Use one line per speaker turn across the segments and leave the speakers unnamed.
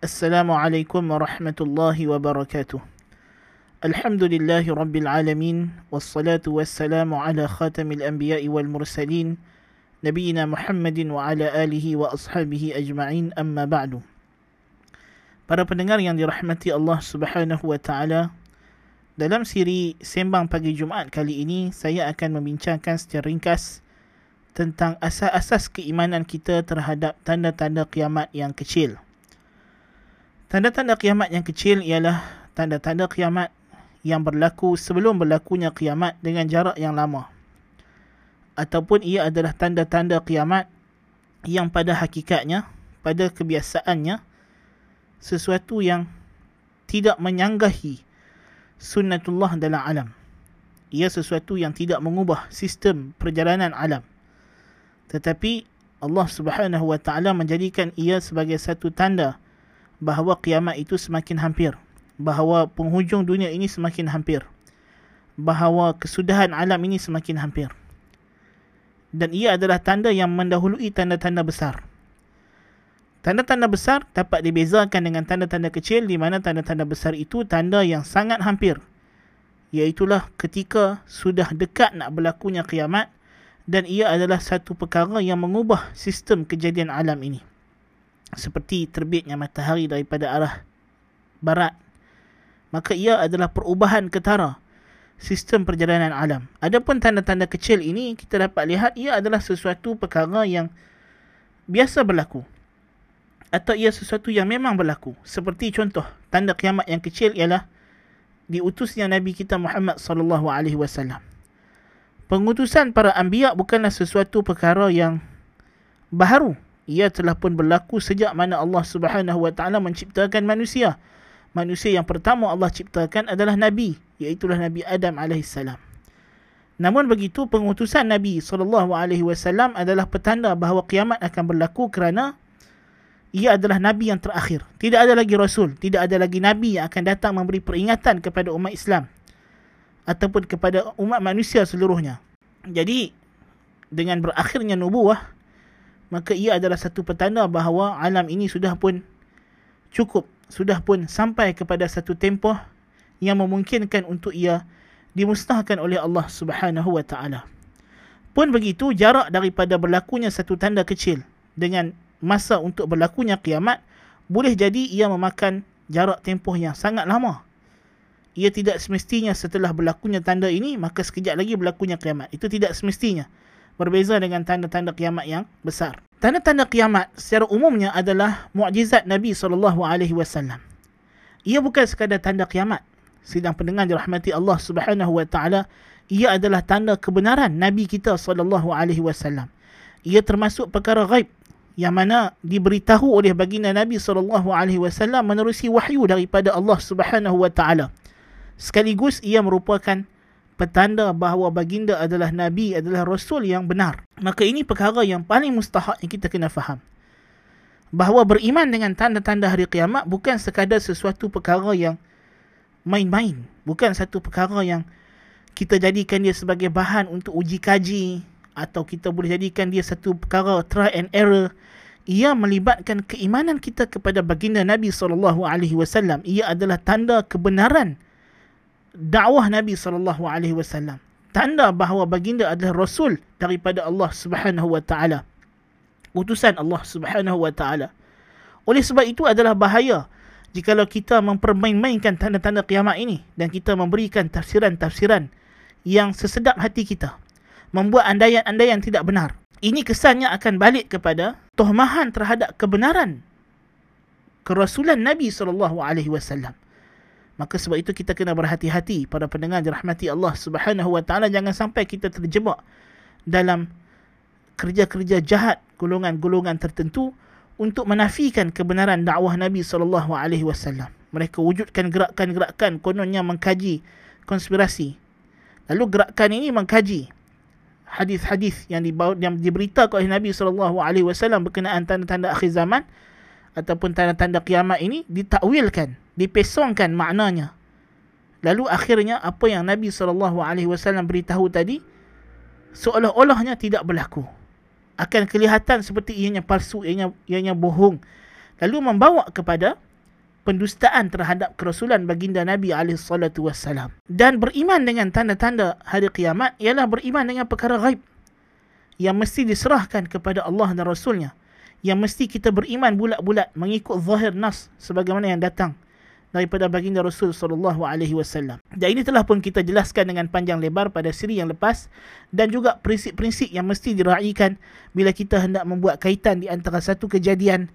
Assalamualaikum warahmatullahi wabarakatuh. Alhamdulillahi rabbil alamin wassalatu wassalamu ala khatamil anbiya'i wal mursalin nabiyina Muhammadin wa ala alihi wa ashabihi ajma'in amma ba'du. Para pendengar yang dirahmati Allah Subhanahu wa taala, dalam siri Sembang Pagi Jumaat kali ini saya akan membincangkan secara ringkas tentang asas-asas keimanan kita terhadap tanda-tanda kiamat yang kecil. Tanda-tanda kiamat yang kecil ialah tanda-tanda kiamat yang berlaku sebelum berlakunya kiamat dengan jarak yang lama. Ataupun ia adalah tanda-tanda kiamat yang pada hakikatnya, pada kebiasaannya, sesuatu yang tidak menyanggahi sunnatullah dalam alam. Ia sesuatu yang tidak mengubah sistem perjalanan alam. Tetapi Allah Subhanahu wa taala menjadikan ia sebagai satu tanda bahawa kiamat itu semakin hampir, bahawa penghujung dunia ini semakin hampir, bahawa kesudahan alam ini semakin hampir. Dan ia adalah tanda yang mendahului tanda-tanda besar. Tanda-tanda besar dapat dibezakan dengan tanda-tanda kecil di mana tanda-tanda besar itu tanda yang sangat hampir. Iaitulah ketika sudah dekat nak berlakunya kiamat dan ia adalah satu perkara yang mengubah sistem kejadian alam ini. Seperti terbitnya matahari daripada arah barat. Maka ia adalah perubahan ketara sistem perjalanan alam. Adapun tanda-tanda kecil ini kita dapat lihat ia adalah sesuatu perkara yang biasa berlaku atau ia sesuatu yang memang berlaku. Seperti contoh, tanda kiamat yang kecil ialah diutusnya Nabi kita Muhammad sallallahu alaihi wasallam. Pengutusan para anbiya bukanlah sesuatu perkara yang baharu. Ia telah pun berlaku sejak mana Allah Subhanahu wa taala menciptakan manusia. Manusia yang pertama Allah ciptakan adalah nabi, iaitu Nabi Adam alaihissalam. Namun begitu pengutusan Nabi sallallahu alaihi wasallam adalah petanda bahawa kiamat akan berlaku kerana ia adalah nabi yang terakhir. Tidak ada lagi rasul, tidak ada lagi nabi yang akan datang memberi peringatan kepada umat Islam ataupun kepada umat manusia seluruhnya. Jadi dengan berakhirnya nubuah maka ia adalah satu petanda bahawa alam ini sudah pun cukup, sudah pun sampai kepada satu tempoh yang memungkinkan untuk ia dimusnahkan oleh Allah Subhanahu wa taala. Pun begitu jarak daripada berlakunya satu tanda kecil dengan masa untuk berlakunya kiamat boleh jadi ia memakan jarak tempoh yang sangat lama. Ia tidak semestinya setelah berlakunya tanda ini maka sekejap lagi berlakunya kiamat. Itu tidak semestinya. Berbeza dengan tanda-tanda kiamat yang besar. Tanda-tanda kiamat secara umumnya adalah mukjizat Nabi SAW. Ia bukan sekadar tanda kiamat. Sidang pendengar dirahmati Allah Subhanahu wa taala, ia adalah tanda kebenaran Nabi kita SAW. Ia termasuk perkara gaib yang mana diberitahu oleh baginda Nabi sallallahu alaihi wasallam menerusi wahyu daripada Allah Subhanahu wa taala. Sekaligus ia merupakan petanda bahawa baginda adalah nabi adalah rasul yang benar. Maka ini perkara yang paling mustahak yang kita kena faham. Bahawa beriman dengan tanda-tanda hari kiamat bukan sekadar sesuatu perkara yang main-main, bukan satu perkara yang kita jadikan dia sebagai bahan untuk uji kaji atau kita boleh jadikan dia satu perkara try and error ia melibatkan keimanan kita kepada baginda Nabi sallallahu alaihi wasallam ia adalah tanda kebenaran dakwah Nabi sallallahu alaihi wasallam tanda bahawa baginda adalah rasul daripada Allah Subhanahu wa taala utusan Allah Subhanahu wa taala oleh sebab itu adalah bahaya jikalau kita mempermain-mainkan tanda-tanda kiamat ini dan kita memberikan tafsiran-tafsiran yang sesedap hati kita membuat andaian-andaian tidak benar. Ini kesannya akan balik kepada tohmahan terhadap kebenaran kerasulan Nabi SAW. Maka sebab itu kita kena berhati-hati para pendengar dirahmati Allah Subhanahu wa taala jangan sampai kita terjebak dalam kerja-kerja jahat golongan-golongan tertentu untuk menafikan kebenaran dakwah Nabi sallallahu alaihi wasallam. Mereka wujudkan gerakan-gerakan kononnya mengkaji konspirasi. Lalu gerakan ini mengkaji hadis-hadis yang dibawa yang diberitakan oleh Nabi sallallahu alaihi wasallam berkenaan tanda-tanda akhir zaman ataupun tanda-tanda kiamat ini ditakwilkan, dipesongkan maknanya. Lalu akhirnya apa yang Nabi wasallam beritahu tadi seolah-olahnya tidak berlaku. Akan kelihatan seperti ianya palsu, ianya ianya bohong. Lalu membawa kepada pendustaan terhadap kerasulan baginda Nabi SAW. Dan beriman dengan tanda-tanda hari kiamat ialah beriman dengan perkara gaib yang mesti diserahkan kepada Allah dan Rasulnya. Yang mesti kita beriman bulat-bulat mengikut zahir nas sebagaimana yang datang daripada baginda Rasul sallallahu alaihi wasallam. Dan ini telah pun kita jelaskan dengan panjang lebar pada siri yang lepas dan juga prinsip-prinsip yang mesti diraikan bila kita hendak membuat kaitan di antara satu kejadian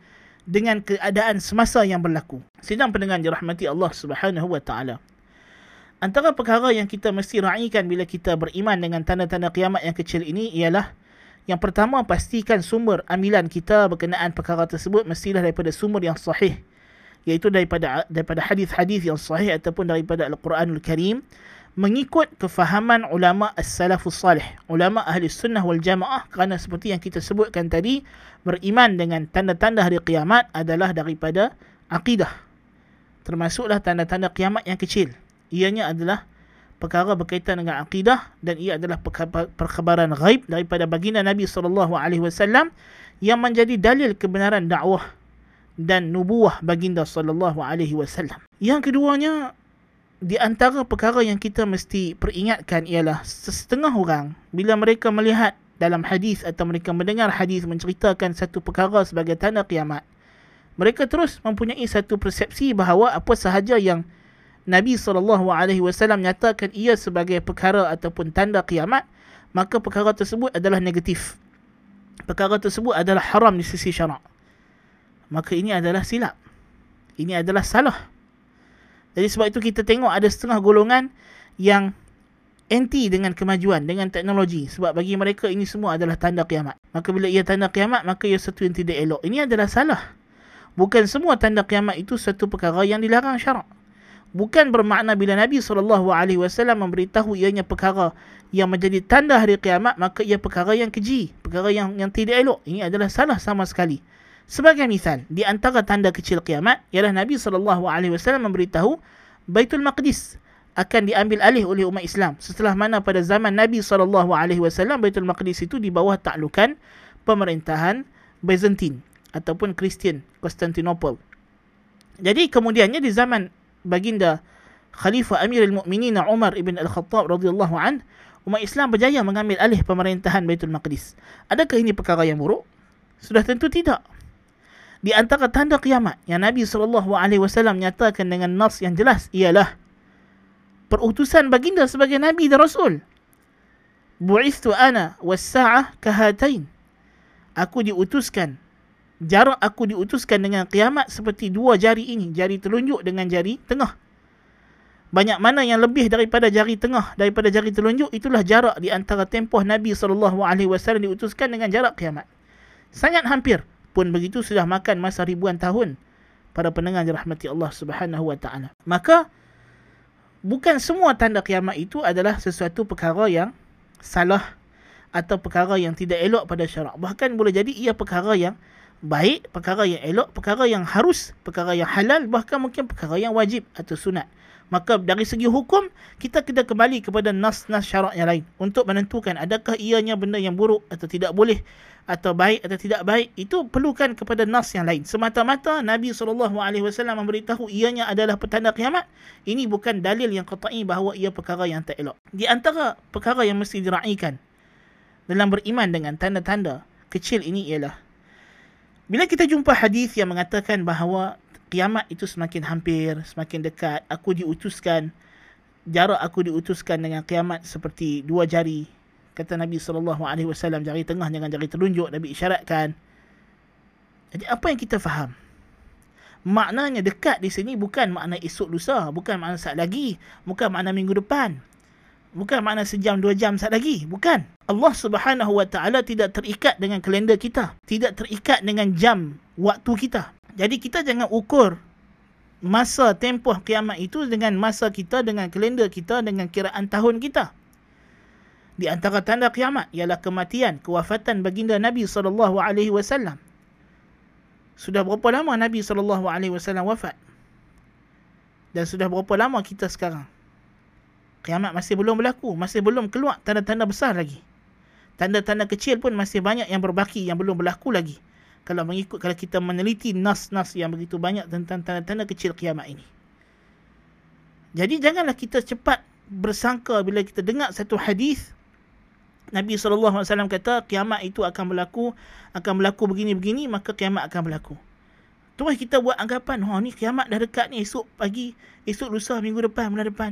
dengan keadaan semasa yang berlaku. Sidang pendengar dirahmati Allah Subhanahu wa taala. Antara perkara yang kita mesti raikan bila kita beriman dengan tanda-tanda kiamat yang kecil ini ialah yang pertama pastikan sumber ambilan kita berkenaan perkara tersebut mestilah daripada sumber yang sahih iaitu daripada daripada hadis-hadis yang sahih ataupun daripada Al-Quranul Karim mengikut kefahaman ulama as-salafus salih, ulama ahli sunnah wal jamaah kerana seperti yang kita sebutkan tadi, beriman dengan tanda-tanda hari kiamat adalah daripada akidah. Termasuklah tanda-tanda kiamat yang kecil. Ianya adalah perkara berkaitan dengan akidah dan ia adalah perkhabaran ghaib daripada baginda Nabi SAW yang menjadi dalil kebenaran dakwah dan nubuah baginda SAW. Yang keduanya, di antara perkara yang kita mesti peringatkan ialah setengah orang bila mereka melihat dalam hadis atau mereka mendengar hadis menceritakan satu perkara sebagai tanda kiamat mereka terus mempunyai satu persepsi bahawa apa sahaja yang Nabi SAW nyatakan ia sebagai perkara ataupun tanda kiamat maka perkara tersebut adalah negatif perkara tersebut adalah haram di sisi syarak maka ini adalah silap ini adalah salah jadi sebab itu kita tengok ada setengah golongan yang anti dengan kemajuan, dengan teknologi. Sebab bagi mereka ini semua adalah tanda kiamat. Maka bila ia tanda kiamat, maka ia satu yang tidak elok. Ini adalah salah. Bukan semua tanda kiamat itu satu perkara yang dilarang syarak. Bukan bermakna bila Nabi SAW memberitahu ianya perkara yang menjadi tanda hari kiamat, maka ia perkara yang keji. Perkara yang yang tidak elok. Ini adalah salah sama sekali. Sebagai misal, di antara tanda kecil kiamat ialah Nabi SAW memberitahu Baitul Maqdis akan diambil alih oleh umat Islam setelah mana pada zaman Nabi SAW Baitul Maqdis itu di bawah taklukan pemerintahan Byzantine ataupun Kristian Constantinople. Jadi kemudiannya di zaman baginda Khalifah Amirul Mukminin Umar ibn Al-Khattab radhiyallahu an umat Islam berjaya mengambil alih pemerintahan Baitul Maqdis. Adakah ini perkara yang buruk? Sudah tentu tidak di antara tanda kiamat yang Nabi SAW nyatakan dengan nas yang jelas ialah perutusan baginda sebagai Nabi dan Rasul. Bu'istu ana was-sa'ah kahatain. Aku diutuskan. Jarak aku diutuskan dengan kiamat seperti dua jari ini. Jari telunjuk dengan jari tengah. Banyak mana yang lebih daripada jari tengah, daripada jari telunjuk, itulah jarak di antara tempoh Nabi SAW diutuskan dengan jarak kiamat. Sangat hampir pun begitu sudah makan masa ribuan tahun para pendengar dirahmati Allah Subhanahu wa taala. Maka bukan semua tanda kiamat itu adalah sesuatu perkara yang salah atau perkara yang tidak elok pada syarak. Bahkan boleh jadi ia perkara yang baik, perkara yang elok, perkara yang harus, perkara yang halal, bahkan mungkin perkara yang wajib atau sunat. Maka dari segi hukum, kita kena kembali kepada nas-nas syarak yang lain untuk menentukan adakah ianya benda yang buruk atau tidak boleh atau baik atau tidak baik. Itu perlukan kepada nas yang lain. Semata-mata Nabi SAW memberitahu ianya adalah petanda kiamat. Ini bukan dalil yang qat'i bahawa ia perkara yang tak elok. Di antara perkara yang mesti diraikan dalam beriman dengan tanda-tanda kecil ini ialah bila kita jumpa hadis yang mengatakan bahawa kiamat itu semakin hampir semakin dekat aku diutuskan jarak aku diutuskan dengan kiamat seperti dua jari kata Nabi SAW jari tengah dengan jari telunjuk Nabi isyaratkan. Jadi apa yang kita faham? Maknanya dekat di sini bukan makna esok lusa bukan makna saat lagi bukan makna minggu depan bukan makna sejam dua jam saat lagi bukan Allah Subhanahu Wa Taala tidak terikat dengan kalender kita tidak terikat dengan jam waktu kita jadi kita jangan ukur masa tempoh kiamat itu dengan masa kita dengan kalender kita dengan kiraan tahun kita di antara tanda kiamat ialah kematian, kewafatan baginda Nabi sallallahu alaihi wasallam. Sudah berapa lama Nabi sallallahu alaihi wasallam wafat? Dan sudah berapa lama kita sekarang? Kiamat masih belum berlaku, masih belum keluar tanda-tanda besar lagi. Tanda-tanda kecil pun masih banyak yang berbaki yang belum berlaku lagi. kalau mengikut kalau kita meneliti nas-nas yang begitu banyak tentang tanda-tanda kecil kiamat ini. Jadi janganlah kita cepat bersangka bila kita dengar satu hadis Nabi SAW kata kiamat itu akan berlaku akan berlaku begini-begini maka kiamat akan berlaku. Terus kita buat anggapan, oh ni kiamat dah dekat ni esok pagi, esok lusa, minggu depan, bulan depan.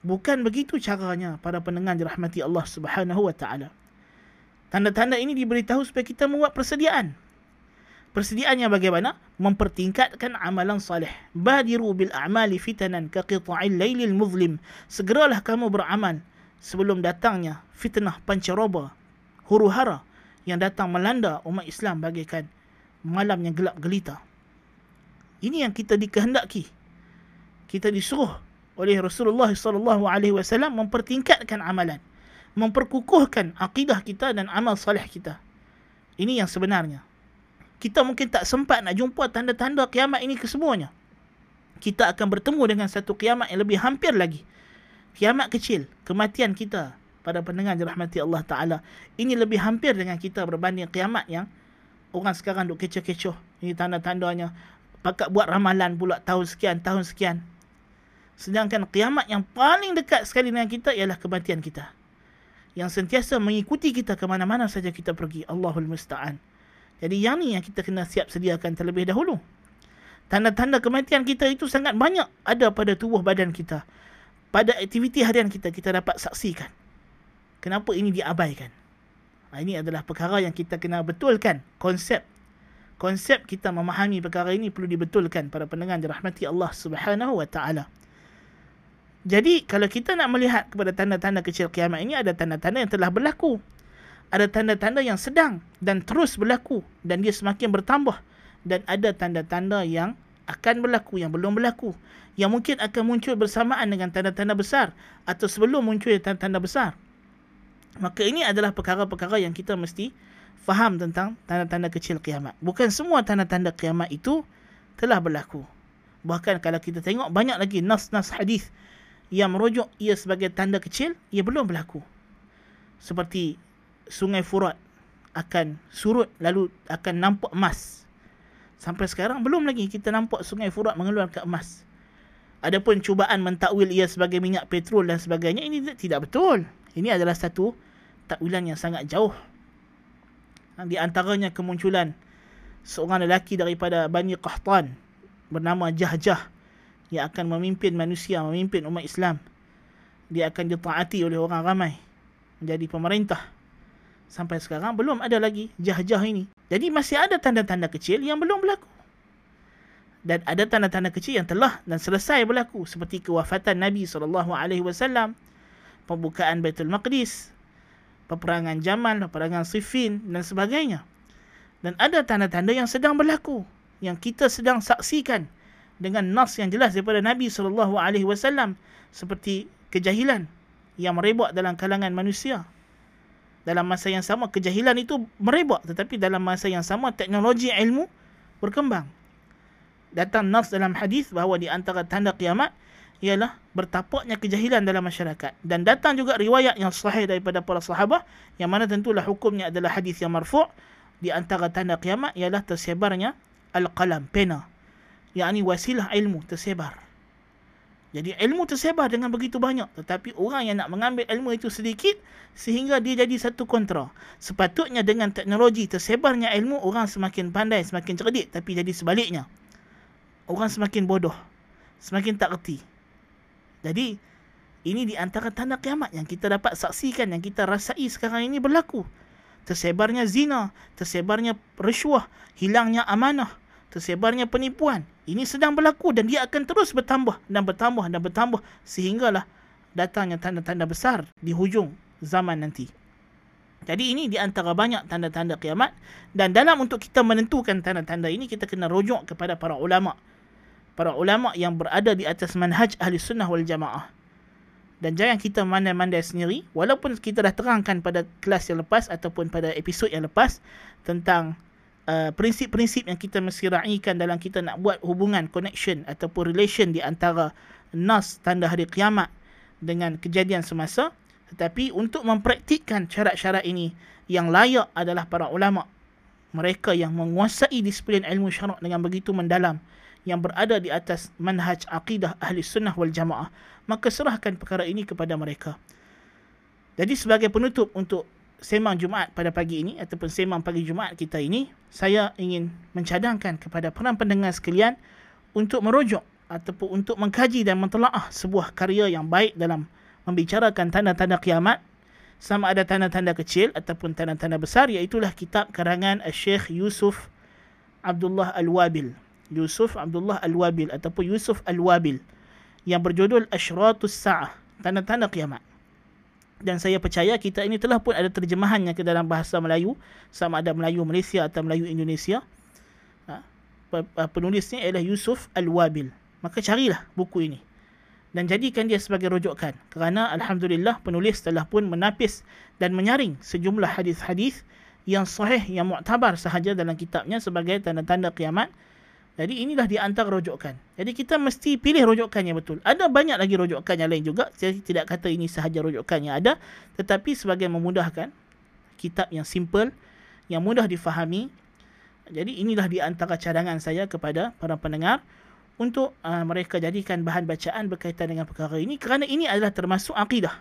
Bukan begitu caranya para pendengar dirahmati Allah Subhanahu wa taala. Tanda-tanda ini diberitahu supaya kita membuat persediaan. Persediaannya bagaimana? Mempertingkatkan amalan salih. Badiru bil a'mali fitanan ka qita'il lailil muzlim. Segeralah kamu beramal sebelum datangnya fitnah pancaroba, huru-hara yang datang melanda umat Islam bagaikan malam yang gelap gelita. Ini yang kita dikehendaki. Kita disuruh oleh Rasulullah sallallahu alaihi wasallam mempertingkatkan amalan memperkukuhkan akidah kita dan amal salih kita. Ini yang sebenarnya. Kita mungkin tak sempat nak jumpa tanda-tanda kiamat ini kesemuanya. Kita akan bertemu dengan satu kiamat yang lebih hampir lagi. Kiamat kecil, kematian kita pada pendengar dirahmati Allah Ta'ala. Ini lebih hampir dengan kita berbanding kiamat yang orang sekarang duk kecoh-kecoh. Ini tanda-tandanya. Pakat buat ramalan pula tahun sekian, tahun sekian. Sedangkan kiamat yang paling dekat sekali dengan kita ialah kematian kita yang sentiasa mengikuti kita ke mana-mana saja kita pergi. Allahul Musta'an. Jadi yang ni yang kita kena siap sediakan terlebih dahulu. Tanda-tanda kematian kita itu sangat banyak ada pada tubuh badan kita. Pada aktiviti harian kita, kita dapat saksikan. Kenapa ini diabaikan? Ha, ini adalah perkara yang kita kena betulkan. Konsep. Konsep kita memahami perkara ini perlu dibetulkan para pendengar dirahmati Allah subhanahu wa ta'ala. Jadi kalau kita nak melihat kepada tanda-tanda kecil kiamat ini ada tanda-tanda yang telah berlaku. Ada tanda-tanda yang sedang dan terus berlaku dan dia semakin bertambah dan ada tanda-tanda yang akan berlaku yang belum berlaku yang mungkin akan muncul bersamaan dengan tanda-tanda besar atau sebelum muncul tanda-tanda besar. Maka ini adalah perkara-perkara yang kita mesti faham tentang tanda-tanda kecil kiamat. Bukan semua tanda-tanda kiamat itu telah berlaku. Bahkan kalau kita tengok banyak lagi nas-nas hadis yang merujuk ia sebagai tanda kecil, ia belum berlaku. Seperti sungai Furat akan surut lalu akan nampak emas. Sampai sekarang belum lagi kita nampak sungai Furat mengeluarkan emas. Adapun cubaan mentakwil ia sebagai minyak petrol dan sebagainya, ini tidak betul. Ini adalah satu takwilan yang sangat jauh. Di antaranya kemunculan seorang lelaki daripada Bani Qahtan bernama Jahjah yang akan memimpin manusia, memimpin umat Islam. Dia akan ditaati oleh orang ramai menjadi pemerintah. Sampai sekarang belum ada lagi jah-jah ini. Jadi masih ada tanda-tanda kecil yang belum berlaku. Dan ada tanda-tanda kecil yang telah dan selesai berlaku seperti kewafatan Nabi SAW, pembukaan Baitul Maqdis, peperangan Jamal, peperangan Siffin dan sebagainya. Dan ada tanda-tanda yang sedang berlaku yang kita sedang saksikan dengan nas yang jelas daripada Nabi sallallahu alaihi wasallam seperti kejahilan yang merebak dalam kalangan manusia. Dalam masa yang sama kejahilan itu merebak tetapi dalam masa yang sama teknologi ilmu berkembang. Datang nas dalam hadis bahawa di antara tanda kiamat ialah bertapaknya kejahilan dalam masyarakat dan datang juga riwayat yang sahih daripada para sahabat yang mana tentulah hukumnya adalah hadis yang marfu' di antara tanda kiamat ialah tersebarnya al-qalam pena yakni wasilah ilmu tersebar. Jadi ilmu tersebar dengan begitu banyak tetapi orang yang nak mengambil ilmu itu sedikit sehingga dia jadi satu kontra. Sepatutnya dengan teknologi tersebarnya ilmu orang semakin pandai, semakin cerdik tapi jadi sebaliknya. Orang semakin bodoh, semakin tak reti. Jadi ini di antara tanda kiamat yang kita dapat saksikan yang kita rasai sekarang ini berlaku. Tersebarnya zina, tersebarnya rasuah, hilangnya amanah, tersebarnya penipuan. Ini sedang berlaku dan dia akan terus bertambah dan bertambah dan bertambah sehinggalah datangnya tanda-tanda besar di hujung zaman nanti. Jadi ini di antara banyak tanda-tanda kiamat dan dalam untuk kita menentukan tanda-tanda ini kita kena rujuk kepada para ulama. Para ulama yang berada di atas manhaj ahli sunnah wal jamaah. Dan jangan kita mandai-mandai sendiri walaupun kita dah terangkan pada kelas yang lepas ataupun pada episod yang lepas tentang Uh, prinsip-prinsip yang kita mesti raikan dalam kita nak buat hubungan connection ataupun relation di antara nas tanda hari kiamat dengan kejadian semasa. Tetapi untuk mempraktikkan syarat-syarat ini yang layak adalah para ulama. Mereka yang menguasai disiplin ilmu syarak dengan begitu mendalam yang berada di atas manhaj akidah ahli sunnah wal jamaah. Maka serahkan perkara ini kepada mereka. Jadi sebagai penutup untuk semang Jumaat pada pagi ini ataupun semang pagi Jumaat kita ini saya ingin mencadangkan kepada para pendengar sekalian untuk merujuk ataupun untuk mengkaji dan mentelaah sebuah karya yang baik dalam membicarakan tanda-tanda kiamat sama ada tanda-tanda kecil ataupun tanda-tanda besar iaitulah kitab karangan Syekh Yusuf Abdullah Al-Wabil. Yusuf Abdullah Al-Wabil ataupun Yusuf Al-Wabil yang berjudul Ashratus Sa'ah, tanda-tanda kiamat. Dan saya percaya kita ini telah pun ada terjemahannya ke dalam bahasa Melayu, sama ada Melayu Malaysia atau Melayu Indonesia. Ha, penulisnya ialah Yusuf Al-Wabil. Maka carilah buku ini dan jadikan dia sebagai rujukan kerana alhamdulillah penulis telah pun menapis dan menyaring sejumlah hadis-hadis yang sahih yang muktabar sahaja dalam kitabnya sebagai tanda-tanda kiamat jadi inilah di antara rujukan. Jadi kita mesti pilih rujukan yang betul. Ada banyak lagi rujukan yang lain juga. Saya tidak kata ini sahaja rujukan yang ada. Tetapi sebagai memudahkan kitab yang simple, yang mudah difahami. Jadi inilah di antara cadangan saya kepada para pendengar untuk uh, mereka jadikan bahan bacaan berkaitan dengan perkara ini kerana ini adalah termasuk akidah.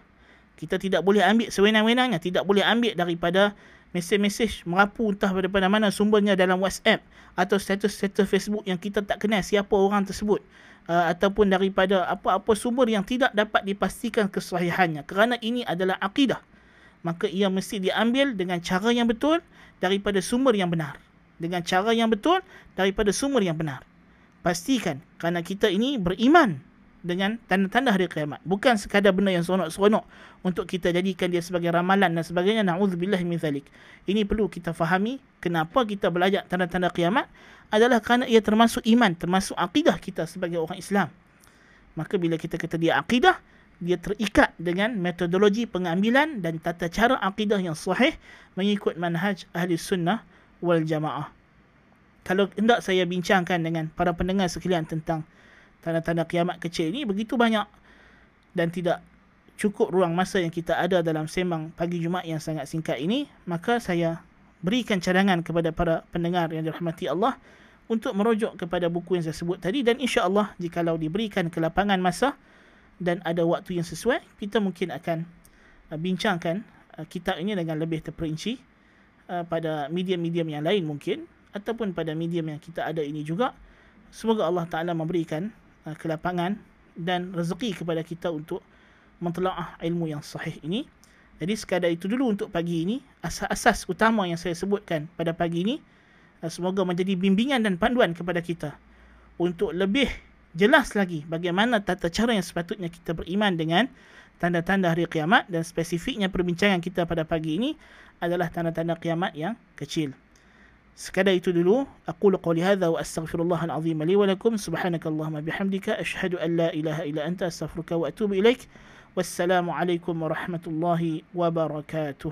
Kita tidak boleh ambil sewenang-wenangnya, tidak boleh ambil daripada mesej-mesej merapu entah daripada mana sumbernya dalam WhatsApp atau status-status Facebook yang kita tak kenal siapa orang tersebut uh, ataupun daripada apa-apa sumber yang tidak dapat dipastikan kesahihannya kerana ini adalah akidah. Maka ia mesti diambil dengan cara yang betul daripada sumber yang benar. Dengan cara yang betul daripada sumber yang benar pastikan kerana kita ini beriman dengan tanda-tanda hari kiamat. Bukan sekadar benda yang seronok-seronok untuk kita jadikan dia sebagai ramalan dan sebagainya. Naudzubillah min zalik. Ini perlu kita fahami kenapa kita belajar tanda-tanda kiamat adalah kerana ia termasuk iman termasuk akidah kita sebagai orang Islam. Maka bila kita kata dia akidah dia terikat dengan metodologi pengambilan dan tata cara akidah yang sahih mengikut manhaj ahli sunnah wal jamaah. Kalau hendak saya bincangkan dengan para pendengar sekalian tentang tanda-tanda kiamat kecil ini begitu banyak dan tidak cukup ruang masa yang kita ada dalam sembang pagi Jumaat yang sangat singkat ini maka saya berikan cadangan kepada para pendengar yang dirahmati Allah untuk merujuk kepada buku yang saya sebut tadi dan insya-Allah jikalau diberikan kelapangan masa dan ada waktu yang sesuai kita mungkin akan uh, bincangkan uh, kitab ini dengan lebih terperinci uh, pada medium-medium yang lain mungkin ataupun pada medium yang kita ada ini juga. Semoga Allah Taala memberikan uh, kelapangan dan rezeki kepada kita untuk mentelaah ilmu yang sahih ini jadi sekadar itu dulu untuk pagi ini asas-asas utama yang saya sebutkan pada pagi ini uh, semoga menjadi bimbingan dan panduan kepada kita untuk lebih jelas lagi bagaimana tata cara yang sepatutnya kita beriman dengan tanda-tanda hari kiamat dan spesifiknya perbincangan kita pada pagi ini adalah tanda-tanda kiamat yang kecil. سكالا يتدلو أقول قولي هذا وأستغفر الله العظيم لي ولكم. سبحانك اللهم بحمدك أشهد أن لا إله إلا أنت أستغفرك وأتوب إليك. والسلام عليكم ورحمة الله وبركاته.